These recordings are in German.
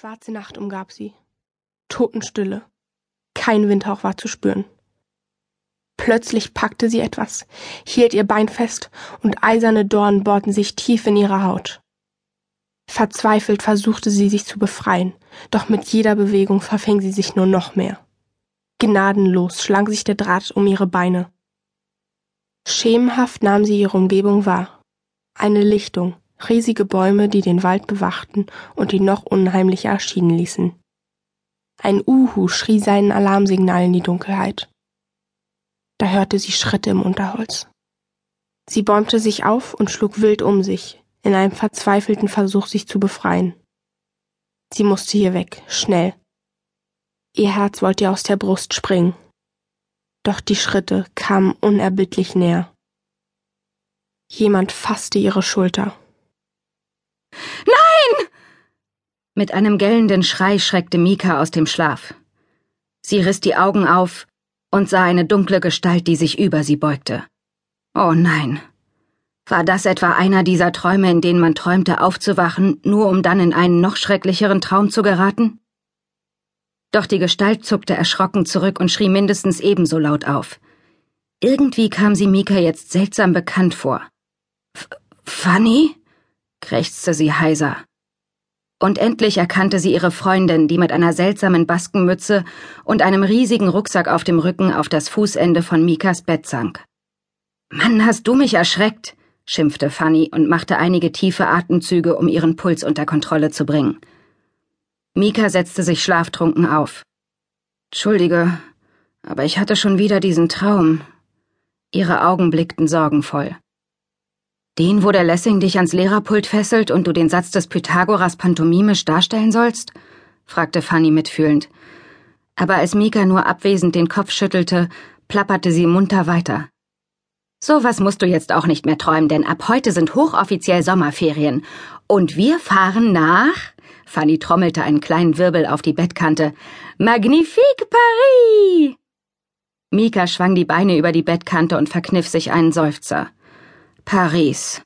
Schwarze Nacht umgab sie. Totenstille. Kein Windhauch war zu spüren. Plötzlich packte sie etwas, hielt ihr Bein fest, und eiserne Dornen bohrten sich tief in ihre Haut. Verzweifelt versuchte sie sich zu befreien, doch mit jeder Bewegung verfing sie sich nur noch mehr. Gnadenlos schlang sich der Draht um ihre Beine. Schemenhaft nahm sie ihre Umgebung wahr. Eine Lichtung, riesige Bäume, die den Wald bewachten und ihn noch unheimlicher erschienen ließen. Ein Uhu schrie seinen Alarmsignal in die Dunkelheit. Da hörte sie Schritte im Unterholz. Sie bäumte sich auf und schlug wild um sich, in einem verzweifelten Versuch, sich zu befreien. Sie musste hier weg, schnell. Ihr Herz wollte ihr aus der Brust springen. Doch die Schritte kamen unerbittlich näher. Jemand fasste ihre Schulter. Nein! Mit einem gellenden Schrei schreckte Mika aus dem Schlaf. Sie riss die Augen auf und sah eine dunkle Gestalt, die sich über sie beugte. Oh nein. War das etwa einer dieser Träume, in denen man träumte, aufzuwachen, nur um dann in einen noch schrecklicheren Traum zu geraten? Doch die Gestalt zuckte erschrocken zurück und schrie mindestens ebenso laut auf. Irgendwie kam sie Mika jetzt seltsam bekannt vor. F Fanny? Krächzte sie heiser. Und endlich erkannte sie ihre Freundin, die mit einer seltsamen Baskenmütze und einem riesigen Rucksack auf dem Rücken auf das Fußende von Mikas Bett sank. Mann, hast du mich erschreckt, schimpfte Fanny und machte einige tiefe Atemzüge, um ihren Puls unter Kontrolle zu bringen. Mika setzte sich schlaftrunken auf. Entschuldige, aber ich hatte schon wieder diesen Traum. Ihre Augen blickten sorgenvoll. Den, wo der Lessing dich ans Lehrerpult fesselt und du den Satz des Pythagoras pantomimisch darstellen sollst? fragte Fanny mitfühlend. Aber als Mika nur abwesend den Kopf schüttelte, plapperte sie munter weiter. So was musst du jetzt auch nicht mehr träumen, denn ab heute sind hochoffiziell Sommerferien. Und wir fahren nach. Fanny trommelte einen kleinen Wirbel auf die Bettkante. Magnifique Paris! Mika schwang die Beine über die Bettkante und verkniff sich einen Seufzer. Paris.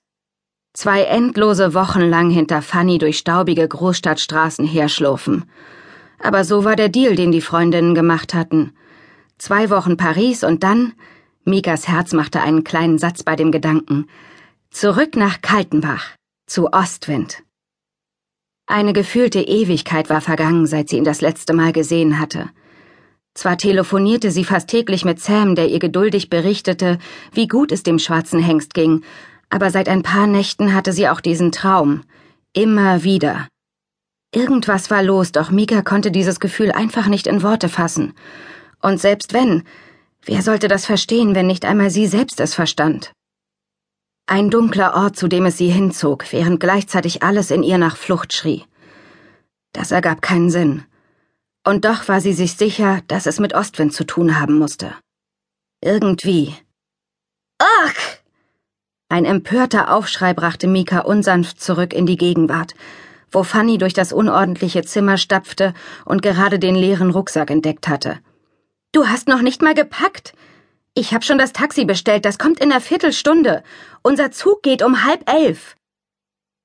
Zwei endlose Wochen lang hinter Fanny durch staubige Großstadtstraßen herschlurfen. Aber so war der Deal, den die Freundinnen gemacht hatten. Zwei Wochen Paris und dann, Mikas Herz machte einen kleinen Satz bei dem Gedanken, zurück nach Kaltenbach, zu Ostwind. Eine gefühlte Ewigkeit war vergangen, seit sie ihn das letzte Mal gesehen hatte. Zwar telefonierte sie fast täglich mit Sam, der ihr geduldig berichtete, wie gut es dem schwarzen Hengst ging, aber seit ein paar Nächten hatte sie auch diesen Traum. Immer wieder. Irgendwas war los, doch Mika konnte dieses Gefühl einfach nicht in Worte fassen. Und selbst wenn, wer sollte das verstehen, wenn nicht einmal sie selbst es verstand? Ein dunkler Ort, zu dem es sie hinzog, während gleichzeitig alles in ihr nach Flucht schrie. Das ergab keinen Sinn. Und doch war sie sich sicher, dass es mit Ostwind zu tun haben musste. Irgendwie. Ach! Ein empörter Aufschrei brachte Mika unsanft zurück in die Gegenwart, wo Fanny durch das unordentliche Zimmer stapfte und gerade den leeren Rucksack entdeckt hatte. Du hast noch nicht mal gepackt. Ich hab schon das Taxi bestellt, das kommt in einer Viertelstunde. Unser Zug geht um halb elf.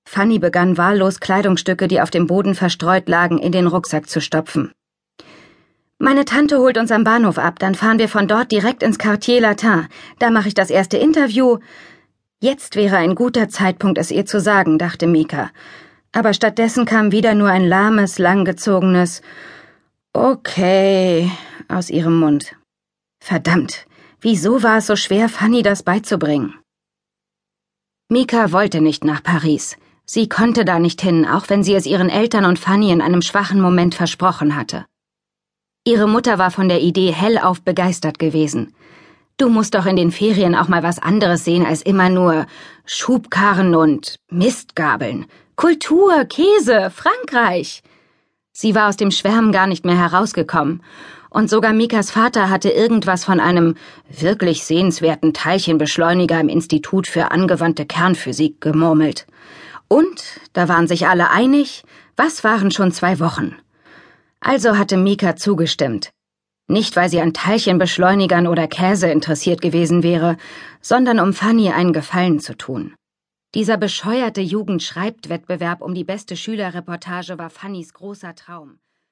Fanny begann wahllos Kleidungsstücke, die auf dem Boden verstreut lagen, in den Rucksack zu stopfen. Meine Tante holt uns am Bahnhof ab, dann fahren wir von dort direkt ins Quartier Latin. Da mache ich das erste Interview. Jetzt wäre ein guter Zeitpunkt, es ihr zu sagen, dachte Mika. Aber stattdessen kam wieder nur ein lahmes, langgezogenes Okay aus ihrem Mund. Verdammt, wieso war es so schwer, Fanny das beizubringen? Mika wollte nicht nach Paris. Sie konnte da nicht hin, auch wenn sie es ihren Eltern und Fanny in einem schwachen Moment versprochen hatte. Ihre Mutter war von der Idee hellauf begeistert gewesen. Du musst doch in den Ferien auch mal was anderes sehen als immer nur Schubkarren und Mistgabeln. Kultur, Käse, Frankreich. Sie war aus dem Schwärmen gar nicht mehr herausgekommen. Und sogar Mikas Vater hatte irgendwas von einem wirklich sehenswerten Teilchenbeschleuniger im Institut für angewandte Kernphysik gemurmelt. Und, da waren sich alle einig, was waren schon zwei Wochen? Also hatte Mika zugestimmt. Nicht, weil sie an Teilchenbeschleunigern oder Käse interessiert gewesen wäre, sondern um Fanny einen Gefallen zu tun. Dieser bescheuerte Jugendschreibtwettbewerb um die beste Schülerreportage war Fannys großer Traum.